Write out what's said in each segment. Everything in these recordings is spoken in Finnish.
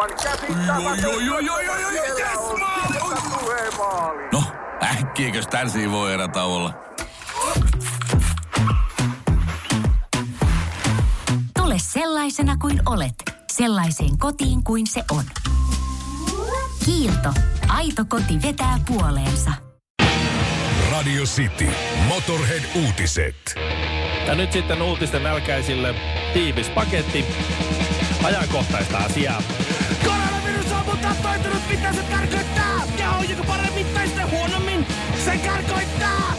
Aivan joo, joo, joo, joo, joo, Siellä yes, maali! No, äkkiäkös tän voi erä olla? Tule sellaisena kuin olet, sellaiseen kotiin kuin se on. Kiilto. Aito koti vetää puoleensa. Radio City. Motorhead-uutiset. Ja nyt sitten uutisten nälkäisille tiivis paketti ajankohtaista asiaa. Toitunut, mitä se tarkoittaa? Keho, joka paremmin tai sitten huonommin, se karkoittaa.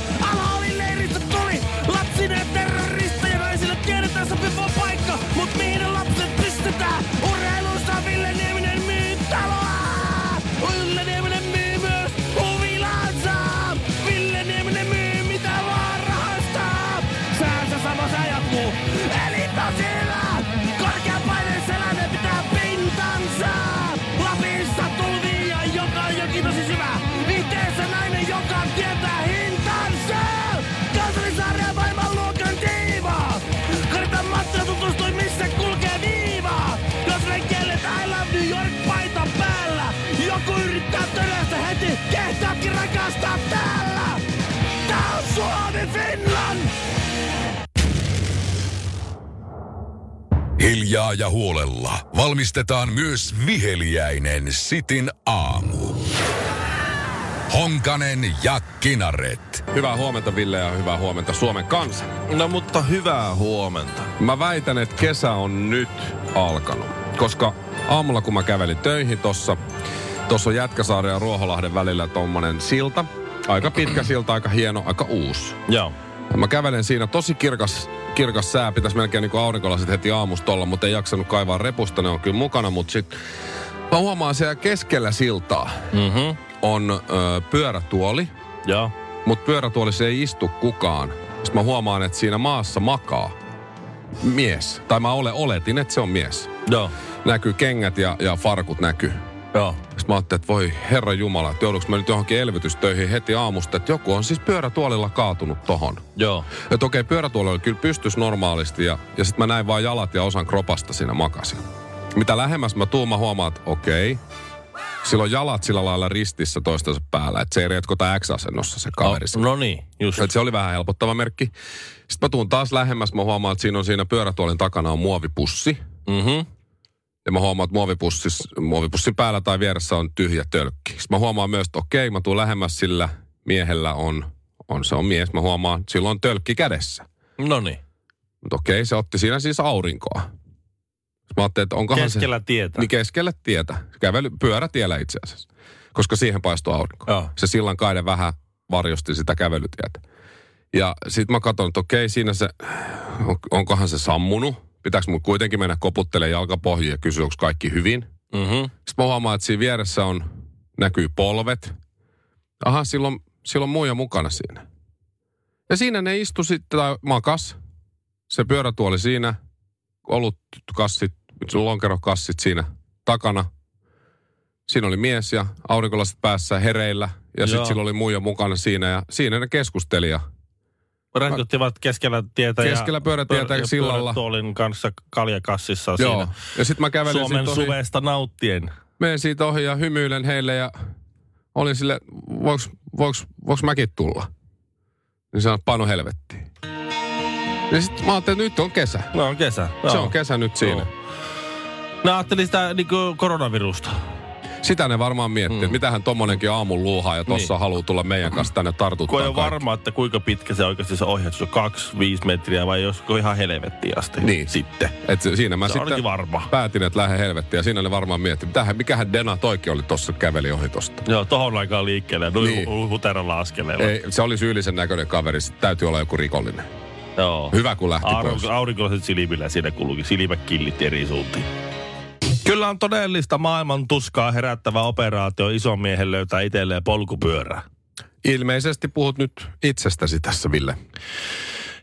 Hiljaa ja huolella valmistetaan myös viheliäinen Sitin aamu. Honkanen ja Kinaret. Hyvää huomenta Ville ja hyvää huomenta Suomen kansa. No mutta hyvää huomenta. Mä väitän, että kesä on nyt alkanut. Koska aamulla kun mä kävelin töihin tossa, tossa on Jätkäsaaren ja Ruoholahden välillä tommonen silta. Aika pitkä silta, aika hieno, aika uusi. Joo. Ja Mä kävelen siinä tosi kirkas, kirkas sää, pitäisi melkein niin aurinkolasit heti aamusta olla, mutta ei jaksanut kaivaa repusta, ne on kyllä mukana, mutta sit mä huomaan siellä keskellä siltaa Mhm. on ö, pyörätuoli, Joo. mutta pyörätuolissa ei istu kukaan. Sitten mä huomaan, että siinä maassa makaa mies. Tai mä ole, oletin, että se on mies. Joo. Näkyy kengät ja, ja farkut näkyy. Joo. Sitten mä ajattelin, että voi herra Jumala, että joudunko mä nyt johonkin elvytystöihin heti aamusta, että joku on siis pyörätuolilla kaatunut tohon. Joo. Että okei, pyörätuoli oli kyllä pystys normaalisti ja, ja sitten mä näin vaan jalat ja osan kropasta siinä makasin. Mitä lähemmäs mä tuun, mä huomaan, että okei, sillä on jalat sillä lailla ristissä toistensa päällä, että se ei retkota X-asennossa se kaveri. No, no niin, just. Et se oli vähän helpottava merkki. Sitten mä tuun taas lähemmäs, mä huomaan, että siinä on siinä pyörätuolin takana on muovipussi. Mhm. Ja mä huomaan, että muovipussis, muovipussin päällä tai vieressä on tyhjä tölkki. Sitten mä huomaan myös, että okei, mä tuun lähemmäs sillä miehellä on, on se on mies. Mä huomaan, että sillä on tölkki kädessä. No niin. Mutta okei, se otti siinä siis aurinkoa. Sitten mä ajattelin, että onkohan Keskellä se... tietä. Niin keskellä tietä. Kävely, pyörätiellä itse asiassa. Koska siihen paistoi aurinko. Joo. Se sillan kaide vähän varjosti sitä kävelytietä. Ja sitten mä katson, että okei, siinä se, on, onkohan se sammunut? Pitääkö mun kuitenkin mennä koputtelemaan jalkapohjiin ja kysyä, onko kaikki hyvin? Mhm. Sitten mä huomaan, että siinä vieressä on, näkyy polvet. Aha, silloin, silloin muija mukana siinä. Ja siinä ne istu sitten, tai makas. Se pyörätuoli siinä, olutkassit, lonkerokassit siinä takana. Siinä oli mies ja aurinkolasit päässä hereillä. Ja sitten sillä oli muija mukana siinä ja siinä ne keskusteli. Ja Rentuttivat keskellä tietä Keskellä pyörätietä ja sillalla. pyörätuolin kanssa kaljakassissa joo. siinä. Ja sitten mä kävelin Suomen ohi, suvesta nauttien. menen siitä ohi ja hymyilen heille ja olin sille, voiks, voiks, voiks mäkin tulla? Niin sanoi, pano helvettiin. Ja sitten mä ajattelin, että nyt on kesä. No on kesä. Se Joo. on kesä nyt siinä. Joo. Ne ajatteli sitä niin koronavirusta. Sitä ne varmaan miettii, mm. että mitähän tommonenkin aamun luuhaa ja tossa Niin. haluaa tulla meidän kanssa tänne tartuttaa Kun ei ole varma, että kuinka pitkä se oikeasti se ohjaus on. Kaksi, viisi metriä vai josko ihan helvettiin asti. Niin. Sitten. Et siinä mä Se sitten varma. päätin, että lähde helvettiin. Ja siinä ne varmaan miettii, mitähän, mikähän Dena toikin oli tossa, käveli ohi tosta. Joo, tohon aikaan liikkeelle. No Niin. huteralla askeleella. Ei, se oli syyllisen näköinen kaveri, sit täytyy olla joku rikollinen. Joo. Hyvä, kun lähti pois. Aurinko, aurinkolaiset silmillä ja siinä kulukin silmäkillit eri suuntiin. Kyllä on todellista maailman tuskaa herättävä operaatio ison miehen löytää itselleen polkupyörää. Ilmeisesti puhut nyt itsestäsi tässä, Ville.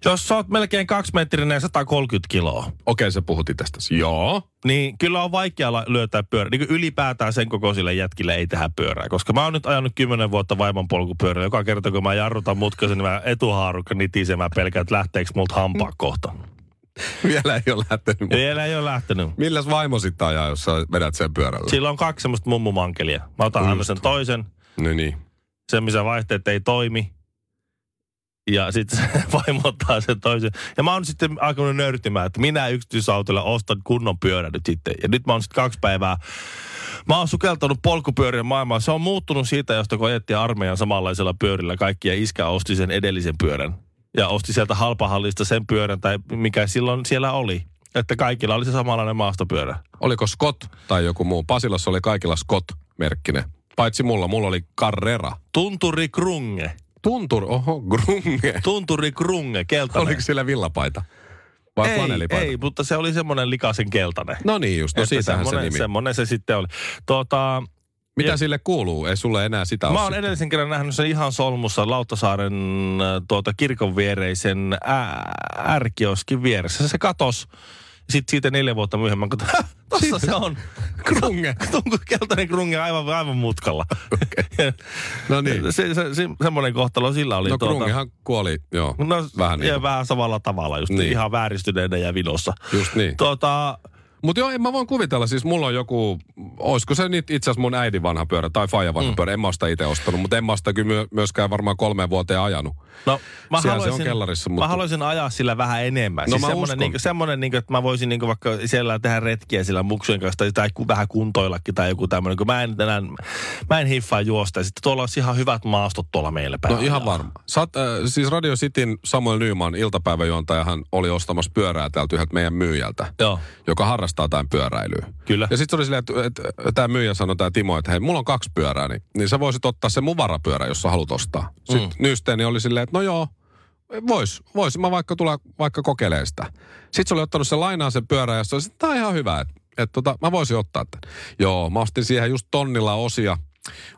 Jos sä oot melkein kaksimetrinen ja 130 kiloa, Okei, sä puhut itsestäsi. Joo. niin kyllä on vaikea löytää pyörää. Niin ylipäätään sen kokoisille jätkille ei tehdä pyörää. Koska mä oon nyt ajanut 10 vuotta vaimon polkupyörällä. Joka kerta kun mä jarrutan mutkaisen, niin mä etuhaarukka nitisee. Mä pelkään, että lähteekö multa hampaa kohta. Vielä ei ole lähtenyt. Vielä ei ole lähtenyt. Milläs vaimo sitten ajaa, jos sä vedät sen pyörällä? Sillä on kaksi semmoista mummumankelia. Mä otan aina sen toisen, No niin. sen missä vaihteet ei toimi. Ja sitten se vaimo ottaa sen toisen. Ja mä oon sitten alkanut nörtimään, että minä yksityisautolla ostan kunnon pyörän nyt sitten. Ja nyt mä oon sitten kaksi päivää. Mä oon sukeltanut polkupyörien maailmaan. Se on muuttunut siitä, josta kun ajettiin armeijan samanlaisella pyörillä kaikki. Ja iskä osti sen edellisen pyörän. Ja osti sieltä halpahallista sen pyörän, tai mikä silloin siellä oli. Että kaikilla oli se samanlainen maastopyörä. Oliko Scott tai joku muu? Pasilassa oli kaikilla Scott-merkkinen. Paitsi mulla, mulla oli Carrera. Tunturi Krunge. Tuntur, oho, grunge. Tunturi Krunge, keltainen. Oliko sillä villapaita? Vai ei, flanelipaita? ei, mutta se oli semmoinen likaisen keltainen. No niin just, no siitähän se nimi. Semmoinen se sitten oli. Tuota, Mitä ja- sille kuuluu? Ei sulle enää sitä mä oon edellisen kerran nähnyt sen ihan solmussa Lauttasaaren äh, tuota, kirkon viereisen ärkioskin vieressä. Se katos. Sitten siitä neljä vuotta myöhemmin, kun tossa se on. Krunge. Tunku keltainen krunge aivan, aivan mutkalla. No niin. se, se, se, semmoinen kohtalo sillä oli. No tuota, Krungehan kuoli, joo. No, vähän niin. ja vähän samalla tavalla, just Niin. niin. ihan vääristyneenä ja vinossa. Just niin. Tuota, Mutta joo, en mä voin kuvitella, siis mulla on joku, olisiko se nyt itse asiassa mun äidin vanha pyörä tai Faija vanha mm. pyörä, en mä sitä itse ostanut, mutta en mä sitä kyllä myö- myöskään varmaan kolmeen vuoteen ajanut. No, mä Siellä se on haluaisin, kellarissa, mutta- mä haluaisin ajaa sillä vähän enemmän. No siis mä semmoinen, uskon. niin, semmoinen niin että mä voisin niin vaikka siellä tehdä retkiä sillä muksujen kanssa tai, tai vähän kuntoillakin tai joku tämmöinen, kun mä en enää, mä en hiffaa juosta. Ja sitten tuolla olisi ihan hyvät maastot tuolla meillä No päällä. ihan varma. Sat, äh, siis Radio Cityn Samuel Nyman, iltapäiväjuontajahan, oli ostamassa pyörää täältä yhdeltä meidän myyjältä, Joo, joka harrastaa jotain pyöräilyä. kyllä. Ja sitten se oli silleen, että, että tämä myyjä sanoi, tämä Timo, että hei, mulla on kaksi pyörää, niin, niin sä voisit ottaa sen mun varapyörä, jos sä haluat ostaa. Sitten mm. Nysteeni oli silleen, että no joo, vois, vois mä vaikka tulla vaikka kokeilemaan sitä. Sitten se oli ottanut sen lainaan sen pyörän ja se oli, että tämä on ihan hyvä, että, että tota, mä voisin ottaa tämän. Joo, mä ostin siihen just tonnilla osia.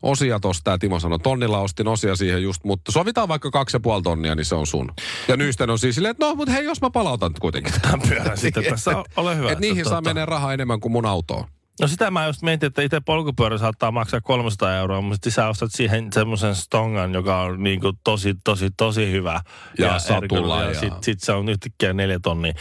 Osia tosta, tämä Timo sanoi, tonnilla ostin osia siihen just, mutta sovitaan vaikka kaksi ja puoli tonnia, niin se on sun. Ja Nysten on siis silleen, että no, mutta hei, jos mä palautan kuitenkin. Tämän pyörän sitten tässä. Ole hyvä. Että niihin saa Tota- menee rahaa enemmän kuin mun autoon. No sitä mä just mietin, että itse polkupyörä saattaa maksaa 300 euroa, mutta sitten sä ostat siihen semmoisen stongan, joka on niin kuin tosi, tosi, tosi hyvä. Ja satulla Ja, ja- sit, sit se on yhtäkkiä neljä tonnia.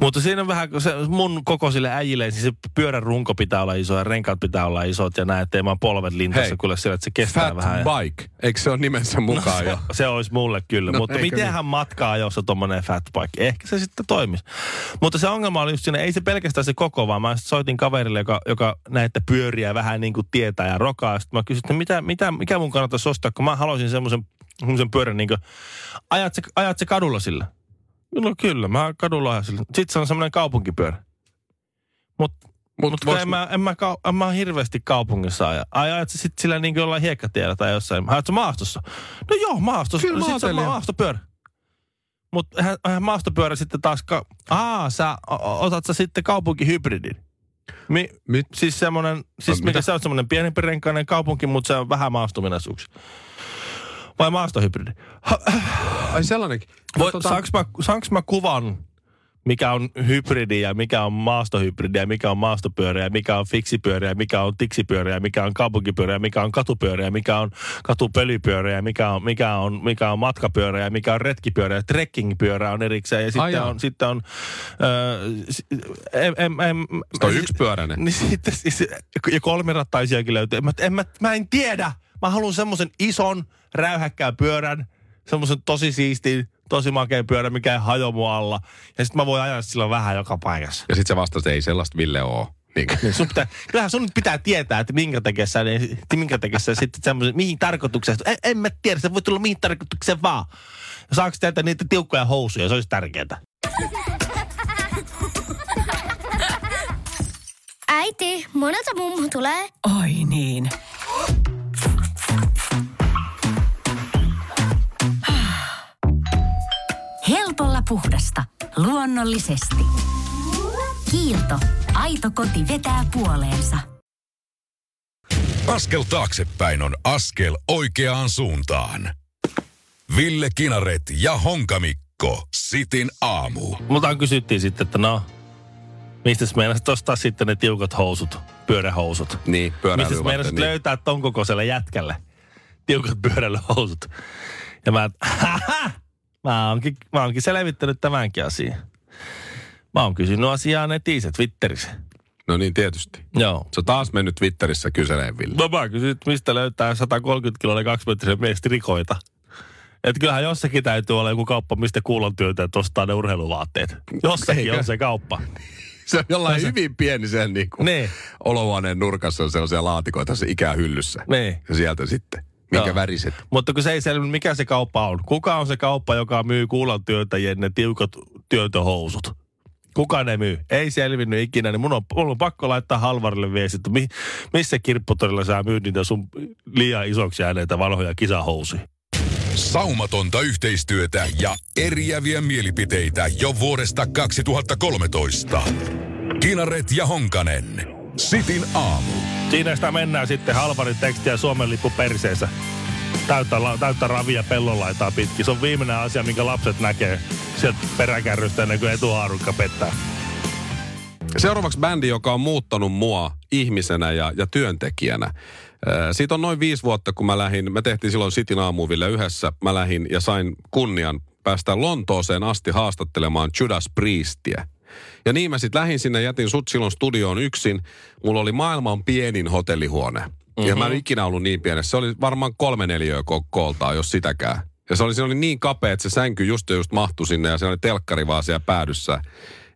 Mutta siinä on vähän, se mun kokoisille äijille, siis se pyörän runko pitää olla iso ja renkaat pitää olla isot ja näin, ettei mä polvet lintassa Hei, kyllä siellä, että se kestää Fat vähän. ja- bike. Eikö se ole nimensä mukaan se, jo? se olisi mulle kyllä, No, mutta mitenhän matkaa, jos on tommonen fatbike? Ehkä se sitten toimisi. Mutta se ongelma oli just siinä, ei se pelkästään se koko, vaan mä soitin kaverille, joka, joka näitä pyöriä vähän niin kuin tietää ja rokaa. Sitten mä kysyin, että mitä, mitä, mikä mun kannattaisi ostaa, kun mä haluaisin semmoisen semmoisen pyörän, niin kuin, ajat se, ajat se kadulla sillä? No kyllä, mä kadulla ajan sillä. Sitten se on semmoinen kaupunkipyörä. Mutta Mut mutta voiko- en mä, en, mä, kau- en mä hirveästi kaupungissa aja. Ai ajat sä sitten sillä niin kuin jollain hiekkatiellä tai jossain. Ajat sä maastossa? No joo, maastossa. Kyllä no, sit se on maastopyörä. Mutta eihän, eihän maastopyörä sitten taas... Ka- Aa, sä otat sä sitten kaupunkihybridin. Mi- Mit? siis semmonen, siis No, mikä mitä? se on semmonen pienempi renkainen kaupunki, mutta se on vähän maastominaisuuksia. Vai maastohybridi? Ha, Ai sellainenkin. voi, Tota- saanko, mä, saanko mä kuvan, mikä on hybridi ja mikä on maastohybridi ja mikä on maastopyörä ja mikä on fiksipyörä ja mikä on tiksipyörä ja mikä on kaupunkipyörä ja mikä on katupyörä ja mikä on katupölypyörä ja mikä on, mikä on, mikä on matkapyörä ja mikä on retkipyörä ja trekkingpyörä on erikseen ja sitten on, sitten on öö, si- em, em, em, Se on yksipyöräinen. niin sitten siis, ja kolmirattaisiakin löytyy. Mä, en, mä, mä en tiedä. Mä haluan semmoisen ison, räyhäkkään pyörän, semmoisen tosi siistin, tosi makeen pyörän, mikä ei hajo mua alla. Ja sitten mä voin ajaa sillä vähän joka paikassa. Ja sitten se vastasi, että ei sellaista Ville oo. Niin. Niin sun pitää, kyllähän sun nyt pitää tietää, että minkä takia sä, minkä takia sä sitten semmoisen, mihin tarkoitukseen. En, en mä tiedä, se voi tulla mihin tarkoitukseen vaan. Ja saako teitä niitä tiukkoja housuja, se olisi tärkeää. Äiti, monelta mummu tulee? Oi niin. Puhdasta. Luonnollisesti. Kiilto. Aito koti vetää puoleensa. Askel taaksepäin on askel oikeaan suuntaan. Ville Kinaret ja Honkamikko. Sitin aamu. Multa kysyttiin sitten, että no, mistä sä meinasit ostaa sitten ne tiukat housut, pyörähousut? Niin, Mistä sä varten. meinasit Niin. löytää ton kokoiselle jätkälle tiukat pyöräilyhousut? Ja mä, että, mä oonkin, mä oonkin selvittänyt tämänkin asian. Mä oon kysynyt asiaa netissä, Twitterissä. No niin, tietysti. Joo. Sä taas mennyt Twitterissä kyseleen, Ville. No mä kysyin, että mistä löytää 130 kiloinen kaksimetrisen mies trikoita. Että kyllähän jossakin täytyy olla joku kauppa, mistä kuulon työtä ostaa ne urheiluvaatteet. Jossakin Eikö? on se kauppa. Se on jollain hyvin pieni sen niin kuin Niin. olohuoneen nurkassa on sellaisia laatikoita se ikähyllyssä. Niin. Ja sieltä sitten. Minkä Joo. väriset? Mutta kun se ei selvinnyt, mikä se kauppa on. Kuka on se kauppa, joka myy kuulan työntäjien ne tiukat työntöhousut? Kuka ne myy? Ei selvinnyt ikinä, niin mun on, mun on pakko laittaa Halvarille viesti, että mi, missä kirpputorilla sä myyt niitä sun liian isoksi jääneitä vanhoja kisahousuja. Saumatonta yhteistyötä ja eriäviä mielipiteitä jo vuodesta 2013. Kinaret ja Honkanen. Sitin aamu. Siinä sitä mennään sitten Halvarin tekstiä Suomen lippu perseessä. Täyttä, täyttä ravia pellonlaitaa pitkin. Se on viimeinen asia, minkä lapset näkee sieltä peräkärrystä ennen kuin etuhaarukka pettää. Seuraavaksi bändi, joka on muuttanut mua ihmisenä ja, ja työntekijänä. Siitä on noin viisi vuotta, kun mä lähdin, me tehtiin silloin Cityn aamuville yhdessä, mä lähdin ja sain kunnian päästä Lontooseen asti haastattelemaan Judas Priestia. Ja niin mä sitten lähdin sinne, jätin sut silloin studioon yksin. Mulla oli maailman pienin hotellihuone. Mm-hmm. Ja mä en ikinä ollut niin pienessä. Se oli varmaan kolme neliöä ko- kooltaan, jos sitäkään. Ja se oli, se oli niin kapea, että se sänky just ja just mahtui sinne ja se oli telkkari vaan siellä päädyssä.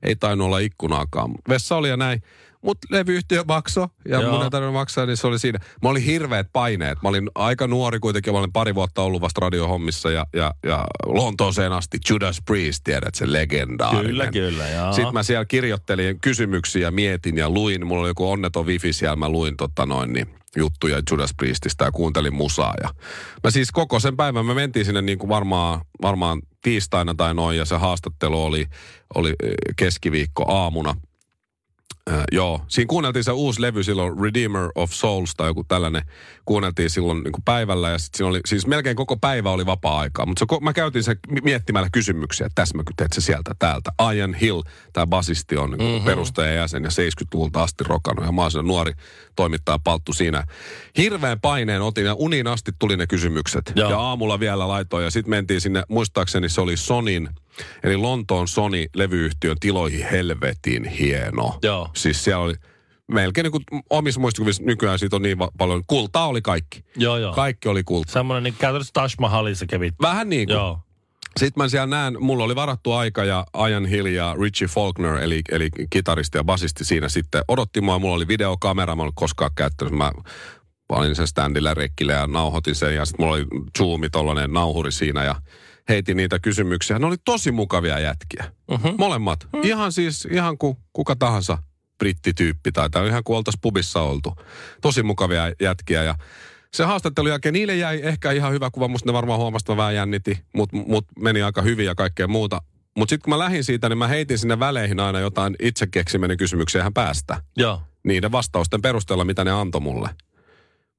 Ei tainnut olla ikkunaakaan. Vessa oli ja näin. Mutta levyyhtiö maksoi ja Joo. mun ei tarvinnut maksaa, niin se oli siinä. Mä olin hirveät paineet. Mä olin aika nuori kuitenkin, mä olin pari vuotta ollut vasta radiohommissa ja, ja, ja Lontooseen asti Judas Priest, tiedät se legendaarinen. Kyllä, kyllä, joo. Sitten mä siellä kirjoittelin kysymyksiä, mietin ja luin. Mulla oli joku onneton wifi siellä, mä luin tota noin, niin, juttuja Judas Priestistä ja kuuntelin musaa. Ja mä siis koko sen päivän, me mentiin sinne niin kuin varmaan, varmaan tiistaina tai noin, ja se haastattelu oli, oli eh, keskiviikko aamuna. Äh, joo, siinä kuunneltiin se uusi levy silloin, Redeemer of Souls tai joku tällainen. Kuunneltiin silloin niin kuin päivällä ja sitten siinä oli, siis melkein koko päivä oli vapaa-aikaa. Mutta mä käytin se mi- miettimällä kysymyksiä, että tässä mä teet se sieltä täältä. Ian Hill, tämä basisti on niin mm-hmm. perustajajäsen ja 70-luvulta asti rokannut ja mä oon nuori toimittaja palttu siinä. Hirveän paineen otin ja uniin asti tuli ne kysymykset. Joo. Ja aamulla vielä laitoin ja sitten mentiin sinne, muistaakseni se oli Sonin, eli Lontoon Sony-levyyhtiön tiloihin helvetin hieno. Joo. Siis siellä oli melkein niin kuin omissa muistikuvissa nykyään siitä on niin va- paljon. Kultaa oli kaikki. Joo, joo. Kaikki oli kulta. Semmoinen niin käytännössä Taj Mahalissa kävit. Vähän niin kuin. Joo. Sitten mä siellä näen, mulla oli varattu aika ja Ian Hill ja Richie Faulkner, eli, eli kitaristi ja basisti siinä sitten odotti mua. Mulla oli videokamera, mä en koskaan käyttänyt. Mä panin sen standilla rekkille ja nauhoitin sen ja sitten mulla oli zoomi, tollanen nauhuri siinä ja heitin niitä kysymyksiä. Ne oli tosi mukavia jätkiä. Uh-huh. Molemmat. Uh-huh. Ihan siis, ihan kuin kuka tahansa brittityyppi tai, tai ihan kuin oltaisiin pubissa oltu. Tosi mukavia jätkiä ja se haastattelun jälkeen niille jäi ehkä ihan hyvä kuva. Musta ne varmaan huomasi, vähän jännitin, mutta mut meni aika hyvin ja kaikkea muuta. Mutta sitten kun mä lähdin siitä, niin mä heitin sinne väleihin aina jotain itse keksimäni kysymyksiä päästä. Joo. Niiden vastausten perusteella, mitä ne antoi mulle.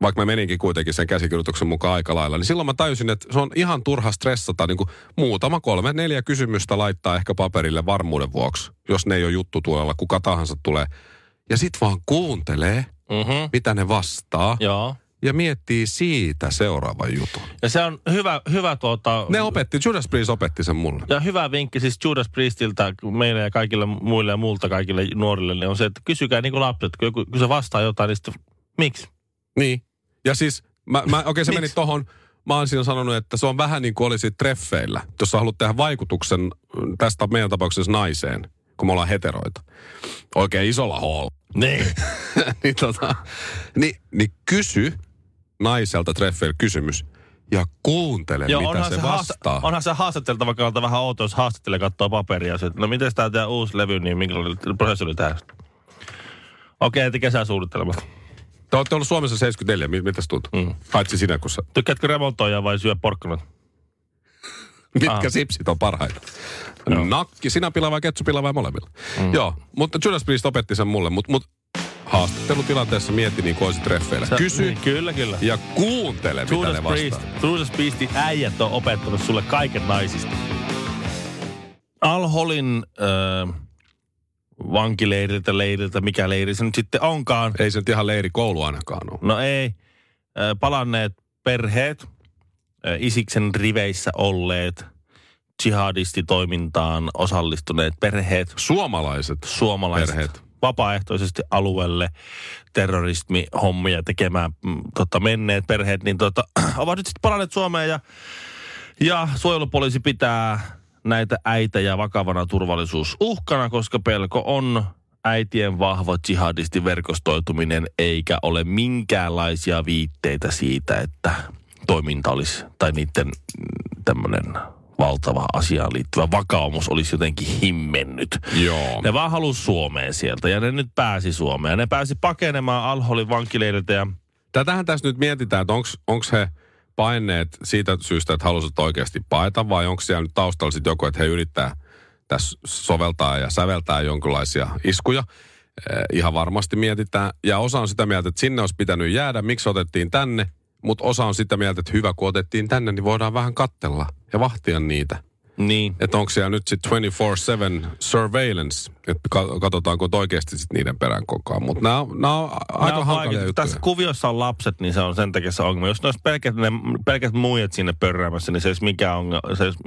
Vaikka mä meninkin kuitenkin sen käsikirjoituksen mukaan aika lailla, niin silloin mä tajusin, että se on ihan turha stressata niin kuin muutama kolme, neljä kysymystä laittaa ehkä paperille varmuuden vuoksi, jos ne ei ole juttu tuolla, kuka tahansa tulee. Ja sit vaan kuuntelee, Mm-hmm. mitä ne vastaa, Joo. ja miettii siitä seuraavan jutun. Ja se on hyvä, hyvä tuota... Ne opetti, Judas Priest opetti sen mulle. Ja hyvä vinkki siis Judas Priestiltä meille ja kaikille muille ja muulta kaikille nuorille niin on se, että kysykää niin kuin lapset, kun, joku, kun se vastaa jotain, niin sitten miksi? Niin. Ja siis, mä, mä, okei okay, se meni tohon, mä oon siinä sanonut, että se on vähän niin kuin olisit treffeillä. Jos sä haluat tehdä vaikutuksen mm, tästä meidän tapauksessa naiseen, kun me ollaan heteroita. Oikein isolla hall. Niin. niin, tota, niin, niin kysy naiselta treffeillä kysymys ja kuuntele, Joo, mitä se, se, vastaa. haasta, onhan se haastateltava kannalta vähän outo, jos haastattelee katsoo paperia. Se, no miten tämä uusi levy, niin minkälainen prosessi oli tähän? Okei, okay, kesäsuunnittelemat. Te olette ollut Suomessa 74, mi- mitäs tuntuu? Mm. Paitsi sinä, kun sä, Tykkäätkö remontoida vai syö porkkanat? mitkä Ah. sipsit on parhaita? Joo. Nakki, sinapila vai ketsupila vai molemmilla? Mm. Joo, mutta Judas Priest opetti sen mulle, mutta mut haastattelutilanteessa mietti niin kuin olisit treffeillä. Sä- Kysy Niin, kyllä, kyllä. ja kuuntele, mitä Judas ne Priest, vastaa. Judas Priestin äijät on opettanut sulle kaiken naisista. Al-Holin äh, vankileiriltä, leiriltä, mikä leiri se nyt sitten onkaan. Ei se nyt ihan leiri koulu ainakaan ole. No ei. Palanneet perheet, Isiksen riveissä olleet, jihadistitoimintaan osallistuneet perheet, Suomalaiset suomalaiset perheet. vapaaehtoisesti alueelle terrorismihommia tekemään mm, tota, menneet perheet, niin tota, ovat nyt sitten palanneet Suomeen ja, ja suojelupoliisi pitää näitä äitejä vakavana turvallisuusuhkana, koska pelko on äitien vahva jihadistiverkostoituminen, eikä ole minkäänlaisia viitteitä siitä, että toiminta olisi, tai niiden tämmöinen valtava asiaan liittyvä vakaumus olisi jotenkin himmennyt. Joo. Ne vaan halusi Suomeen sieltä ja ne nyt pääsi Suomeen. Ne pääsi pakenemaan Alholin vankileiriltä ja Tätähän tässä nyt mietitään, että onko he paineet siitä syystä, että halusivat oikeasti paeta, vai onko siellä nyt taustalla sitten joku, että he yrittää tässä soveltaa ja säveltää jonkinlaisia iskuja. Eh, ihan varmasti mietitään. Ja osa on sitä mieltä, että sinne olisi pitänyt jäädä, miksi otettiin tänne. Mutta osa on sitä mieltä, että hyvä, kun otettiin tänne, niin voidaan vähän kattella ja vahtia niitä. Niin. Että onko siellä nyt sitten 24-7 surveillance, että ka- katsotaanko oikeasti sitten niiden perään koko ajan. Mutta nämä on, nää on aika hankalia juttuja. Tässä kuviossa on lapset, niin se on sen takia se ongelma. Jos ne olisi pelkät, ne, pelkät muijat sinne pörräämässä, niin se olisi mikään ongelma. Se olisi,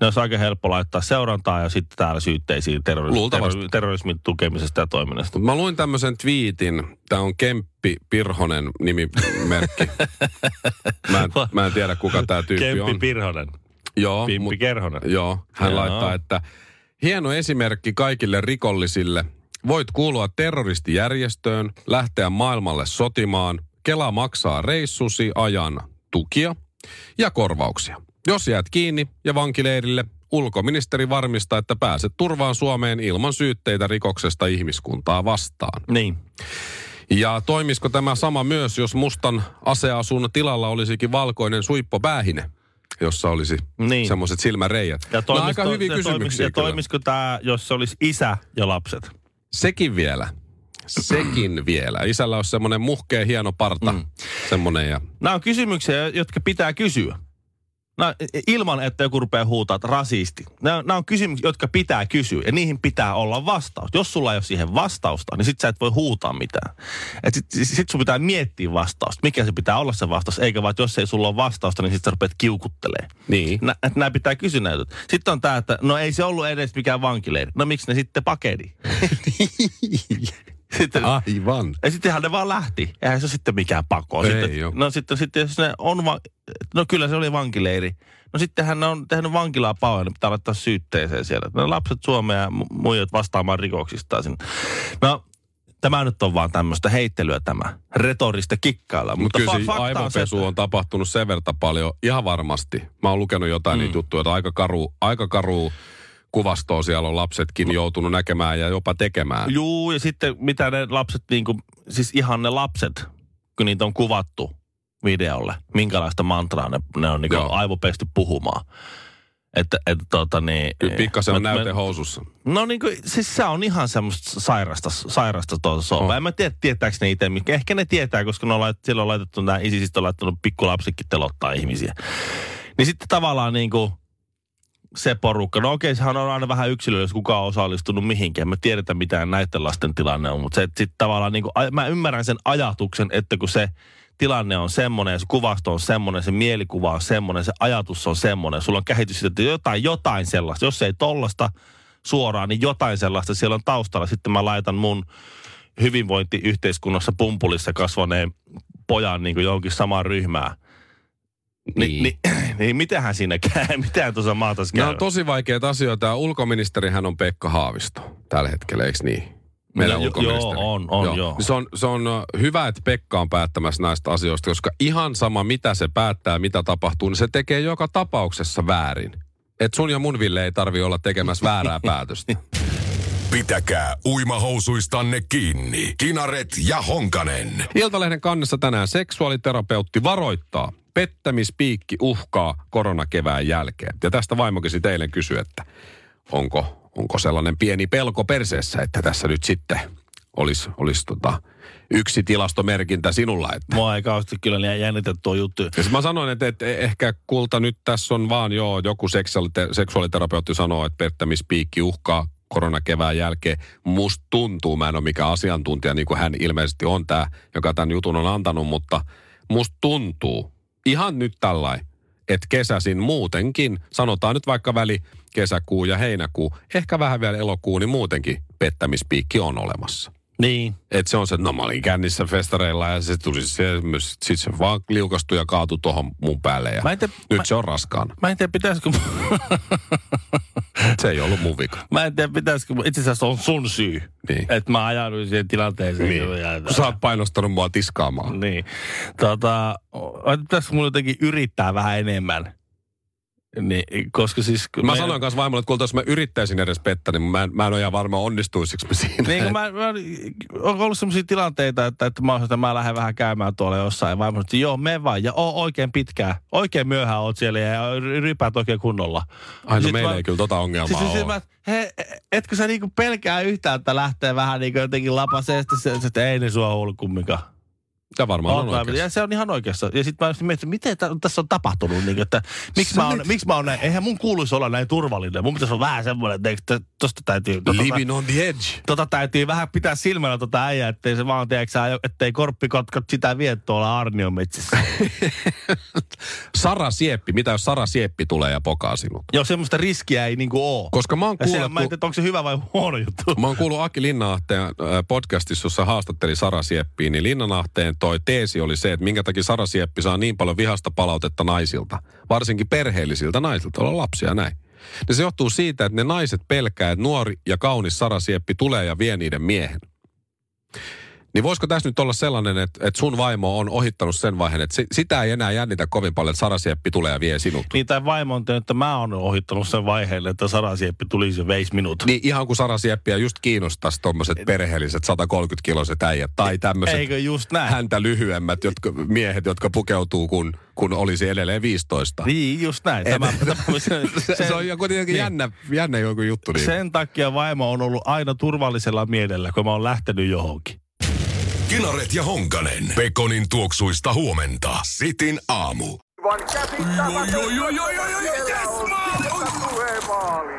ne olisi aika helppo laittaa seurantaa ja sitten täällä syytteisiin terrorismin, terrorismin, terrorismin tukemisesta ja toiminnasta. Mä luin tämmöisen twiitin. Tämä on Kemppi Pirhonen nimimerkki. mä, en, mä en tiedä, kuka tämä tyyppi Kemppi on. Pirhonen, Joo, Pimppi mut- Kerhonen. Joo, hän Joo. laittaa, että hieno esimerkki kaikille rikollisille. Voit kuulua terroristijärjestöön, lähteä maailmalle sotimaan. Kela maksaa reissusi ajan tukia ja korvauksia. Jos jäät kiinni ja vankileirille, ulkoministeri varmistaa, että pääset turvaan Suomeen ilman syytteitä rikoksesta ihmiskuntaa vastaan. Niin. Ja toimisiko tämä sama myös, jos mustan aseasun tilalla olisikin valkoinen suippopäähine, jossa olisi Niin. semmoiset silmäreijät? Ja Nämä on aika toimisiko- hyviä ja toimis- kysymyksiä Ja kyllä. toimisiko tämä, jos se olisi isä ja lapset? Sekin vielä. Sekin vielä. Isällä on semmoinen muhkea hieno parta. Mm. Semmoinen ja... Nämä on kysymyksiä, jotka pitää kysyä. Nämä, ilman, että joku rupeaa huutaa, että rasisti. Nämä, nämä on kysymyksiä, jotka pitää kysyä ja niihin pitää olla vastaus. Jos sulla ei ole siihen vastausta, niin sit sä et voi huutaa mitään. Et sit, sit sun pitää miettiä vastausta. Mikä se pitää olla se vastaus, eikä vaan, että jos ei sulla ole vastausta, niin sit sä rupeat kiukuttelee. Niin. Nä, että nämä pitää kysyä näitä. Sitten on tämä, että no ei se ollut edes mikään vankileiri. No miksi ne sitten pakeni? sitten, Aivan. ja sittenhän ne vaan lähti. Eihän se sitten mikään pako. Ei sitten, no sitten, sitten jos ne on, va- no kyllä se oli vankileiri. No sittenhän ne on tehnyt vankilaa pauja, ne pitää laittaa syytteeseen siellä. Ne lapset Suomeen ja mu- muijat vastaamaan rikoksistaan sinne. No, tämä nyt on vaan tämmöistä heittelyä tämä, retorista kikkailla. Mutta kyllä fa- se on aivopesu että- on tapahtunut sen verran paljon. Ihan varmasti. Mä oon lukenut jotain mm. niitä juttuja, että aika karu, aika karu kuvastoa siellä on lapsetkin joutunut näkemään ja jopa tekemään. Juu, ja sitten mitä ne lapset, niin kuin, siis ihan ne lapset, kun niitä on kuvattu videolle, minkälaista mantraa ne, ne on niin Joo. aivopesty puhumaan. Että, että tota niin... Kyllä pikkasen on näyte housussa. No niin kuin, siis se on ihan semmoista sairasta, sairasta tuota. On. En mä tiedä, tietääkö ne itse, mikä- ehkä ne tietää, koska ne on lait, silloin on laitettu, nämä ISISistä on laittanut pikkulapsikin telottaa ihmisiä. Niin sitten tavallaan niin kuin se porukka, no okei, sehän on aina vähän yksilö, jos kukaan on osallistunut mihinkään. Me tiedetään, mitä näiden lasten tilanne on, mutta se sitten tavallaan niin kuin, mä ymmärrän sen ajatuksen, että kun se tilanne on semmoinen, se kuvasto on semmoinen, se mielikuva on semmoinen, se ajatus on semmoinen, sulla on siitä, että jotain, jotain sellaista, jos ei tollasta suoraan, niin jotain sellaista siellä on taustalla. Sitten mä laitan mun hyvinvointiyhteiskunnassa pumpulissa kasvaneen pojan niin kuin johonkin samaan ryhmään. Ni, Niin. niin. Niin, niin mitähän siinä käy? Mitähän tuossa maatas käy? Nämä on tosi vaikeita asioita. Ja ulkoministerihän on Pekka Haavisto tällä hetkellä, eikö niin? Meidän Jo- ulkoministeri. joo, on, on, joo. Se on, se on ö, hyvä, että Pekka on päättämässä näistä asioista, koska ihan sama mitä se päättää, mitä tapahtuu, niin se tekee joka tapauksessa väärin. Et sun ja mun Ville ei tarvi olla tekemässä väärää päätöstä. Pitäkää uimahousuistanne kiinni. Kinaret ja Honkanen. Iltalehden kannessa tänään seksuaaliterapeutti varoittaa. Pettämispiikki uhkaa koronakevään jälkeen. Ja tästä vaimokin sitten eilen kysyi, että onko, onko sellainen pieni pelko perseessä, että tässä nyt sitten olisi, olisi tota yksi tilastomerkintä sinulla. Että. Mua ei kauheasti kyllä liian jännitä tuo juttu. Ja mä sanoin, että, että ehkä kulta nyt tässä on vaan joo, joku seksuaalite- seksuaaliterapeutti sanoo, että pettämispiikki uhkaa koronakevään jälkeen. Musta tuntuu, mä en ole mikään asiantuntija, niin kuin hän ilmeisesti on tämä, joka tämän jutun on antanut, mutta musta tuntuu, ihan nyt tällainen, että kesäsin muutenkin, sanotaan nyt vaikka väli kesäkuu ja heinäkuu, ehkä vähän vielä elokuu, niin muutenkin pettämispiikki on olemassa. Niin. Että se on se, no mä olin kännissä festareilla ja se tuli se, sit se vaan liukastui ja kaatui tuohon mun päälle ja Mä en tiedä- nyt mä- se on raskaana. Mä en tiedä, pitäisikö... Se ei ollut mun vika. mä en tiedä, pitäisikö... Itse asiassa on sun syy. Niin. Että mä ajauduin siihen tilanteeseen. Niin. Kun sä oot painostanut mua tiskaamaan. Niin. Tota, pitäisikö mun jotenkin yrittää vähän enemmän? Niin, koska siis... Mä me- sanoin kanssa vaimolle, että kuulta, jos mä yrittäisin edes pettää, niin mä en, mä en ole ihan varma onnistuisiko mä siinä. Niin, mä, mä, on ollut sellaisia tilanteita, että, että mä, oon, että mä lähden vähän käymään tuolla jossain. Vaimo että joo, me vaan. Ja oo oikein pitkään. Oikein myöhään oot siellä ja rypäät oikein kunnolla. Ai no meillä mä- ei kyllä tota ongelmaa Siis, siis ole. mä, he, etkö sä niinku pelkää yhtään, että lähtee vähän niinku jotenkin se, että ei ne sua ollut kumminkaan. Ja varmaan on oikeassa. ja se on ihan oikeassa. Ja sitten mä mietin, että miten tä- tässä on tapahtunut. Niin, että miksi, mä oon, miksi mä oon näin, eihän mun kuuluisi olla näin turvallinen. Mun pitäisi olla vähän semmoinen, että tosta täytyy... Tota, Living on the edge. tota täytyy vähän pitää silmällä tota äijää, ettei se vaan, tiedätkö, ettei korppikotkot sitä vie tuolla Arnion metsissä. Sara Sieppi, mitä jos Sara Sieppi tulee ja pokaa sinut? Joo, semmoista riskiä ei niinku oo. Koska mä oon Ja se, kuullut, mä en tiedä, onko se hyvä vai huono juttu. Mä oon kuullut Aki Linnanahteen äh, podcastissa, jossa haastatteli Sara Sieppiä, niin Linnanahteen toi teesi oli se, että minkä takia Sara Sieppi saa niin paljon vihasta palautetta naisilta, varsinkin perheellisiltä naisilta, olla lapsia ja näin. Niin se johtuu siitä, että ne naiset pelkää, että nuori ja kaunis Sara Sieppi tulee ja vie niiden miehen. Niin voisiko tässä nyt olla sellainen, että, että sun vaimo on ohittanut sen vaiheen, että si- sitä ei enää jännitä kovin paljon, että Sara Sieppi tulee ja vie sinut. Niin tai vaimo on tehnyt, että mä oon ohittanut sen vaiheen, että Sara Sieppi tulisi ja veisi minut. Niin ihan kuin Sara Sieppiä just kiinnostaisi tommoset perheelliset 130-kiloiset äijät tai tämmöiset Eikö just näin? häntä lyhyemmät jotka, miehet, jotka pukeutuu kun, kun olisi edelleen 15. Niin, just näin. Tämä, tämä, se, se, se on jo kuitenkin niin. jännä, jännä joku juttu. Niin. Sen takia vaimo on ollut aina turvallisella mielellä, kun mä oon lähtenyt johonkin. Kinaret ja Honkanen. Pekonin tuoksuista huomenta. Sitin aamu.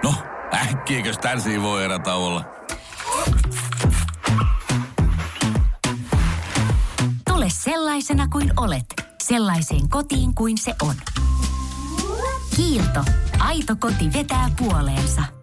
No, äkkiäkös tän voi erätä olla? Tule sellaisena kuin olet, sellaiseen kotiin kuin se on. Kiilto. Aito koti vetää puoleensa.